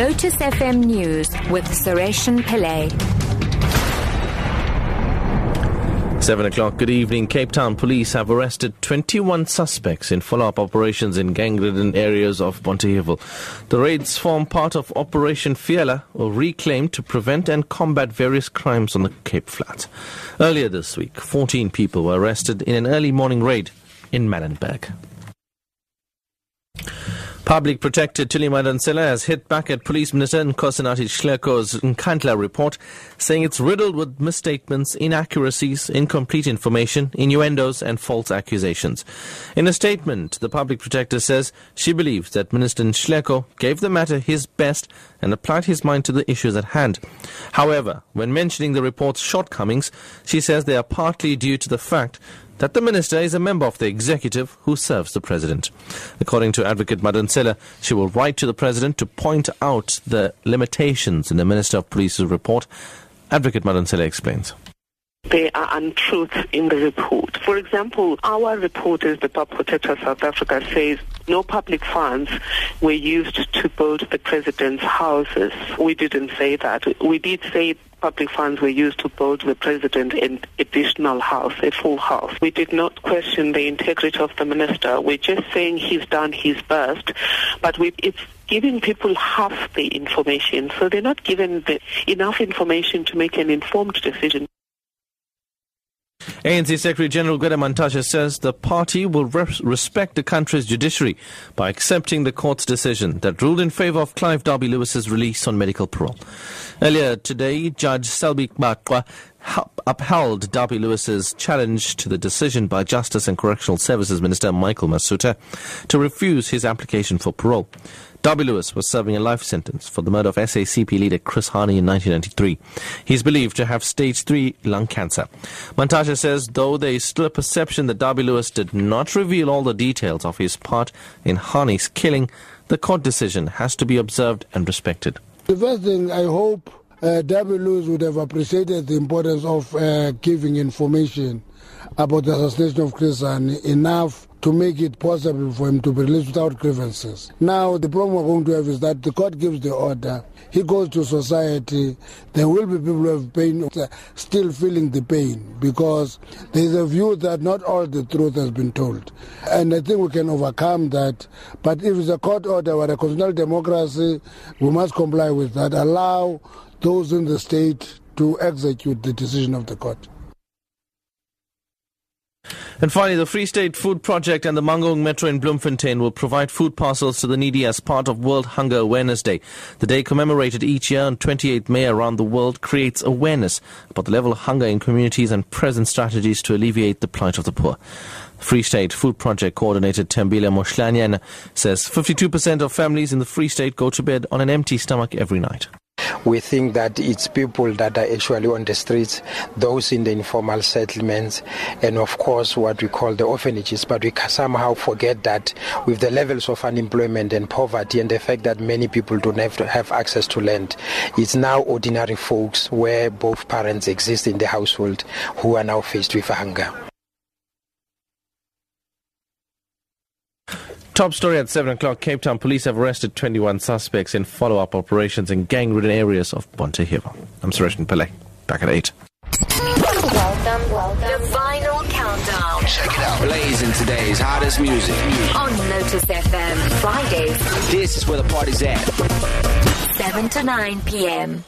Lotus FM News with Sareshen Pillay. 7 o'clock, good evening. Cape Town police have arrested 21 suspects in follow up operations in gang ridden areas of Bonteheuwel. The raids form part of Operation Fiela, or Reclaim, to prevent and combat various crimes on the Cape Flats. Earlier this week, 14 people were arrested in an early morning raid in Manenberg. Public Protector Thuli Madonsela has hit back at Police Minister Nkosinathi Nhleko's Nkandla report, saying it's riddled with misstatements, inaccuracies, incomplete information, innuendos, and false accusations. In a statement, the Public Protector says she believes that Minister Shleko gave the matter his best and applied his mind to the issues at hand. However, when mentioning the report's shortcomings, she says they are partly due to the fact that the minister is a member of the executive who serves the president. According to Advocate Madonsela, she will write to the president to point out the limitations in the Minister of Police's report. Advocate Madonsela explains. There are untruths in the report. For example, our report as the Public Protector South Africa says no public funds were used to build the president's houses. We didn't say that. We did say public funds were used to build the president an additional house, a full house. We did not question the integrity of the minister. We're just saying he's done his best, but we, it's giving people half the information, so they're not given the, enough information to make an informed decision. ANC Secretary General Gwede Mantashe says the party will respect the country's judiciary by accepting the court's decision that ruled in favor of Clive Derby Lewis's release on medical parole. Earlier today, Judge Selby Baqwa upheld Derby Lewis's challenge to the decision by Justice and Correctional Services Minister Michael Masutha to refuse his application for parole. Derby Lewis was serving a life sentence for the murder of SACP leader Chris Hani in 1993. He's believed to have stage 3 lung cancer. Mantashe says, though there is still a perception that Derby Lewis did not reveal all the details of his part in Hani's killing, the court decision has to be observed and respected. The first thing I hope uh, Lewis would have appreciated the importance of uh, giving information about the assassination of Chris Hani. Enough to make it possible for him to be released without grievances. Now, the problem we're going to have is that the court gives the order, he goes to society, there will be people who have pain, still feeling the pain, because there is a view that not all the truth has been told. And I think we can overcome that. But if it's a court order or a constitutional democracy, we must comply with that. Allow those in the state to execute the decision of the court. And finally, the Free State Food Project and the Mangaung Metro in Bloemfontein will provide food parcels to the needy as part of World Hunger Awareness Day. The day commemorated each year on 28 May around the world creates awareness about the level of hunger in communities and present strategies to alleviate the plight of the poor. Free State Food Project coordinator Tembile Moshlanyana says 52% of families in the Free State go to bed on an empty stomach every night we think that it's people that are actually on the streets, those in the informal settlements, and of course what we call the orphanages. But we somehow forget that with the levels of unemployment and poverty and the fact that many people don't have, have access to land, it's now ordinary folks where both parents exist in the household who are now faced with hunger. Top story at 7 o'clock. Cape Town police have arrested 21 suspects in follow up operations in gang ridden areas of Bonteheuwel. I'm Suresh Pillay. Back at 8. Welcome, welcome. The final countdown. Check it out. Blazing today's hottest music. On Lotus FM. Fridays. This is where the party's at. 7 to 9 p.m.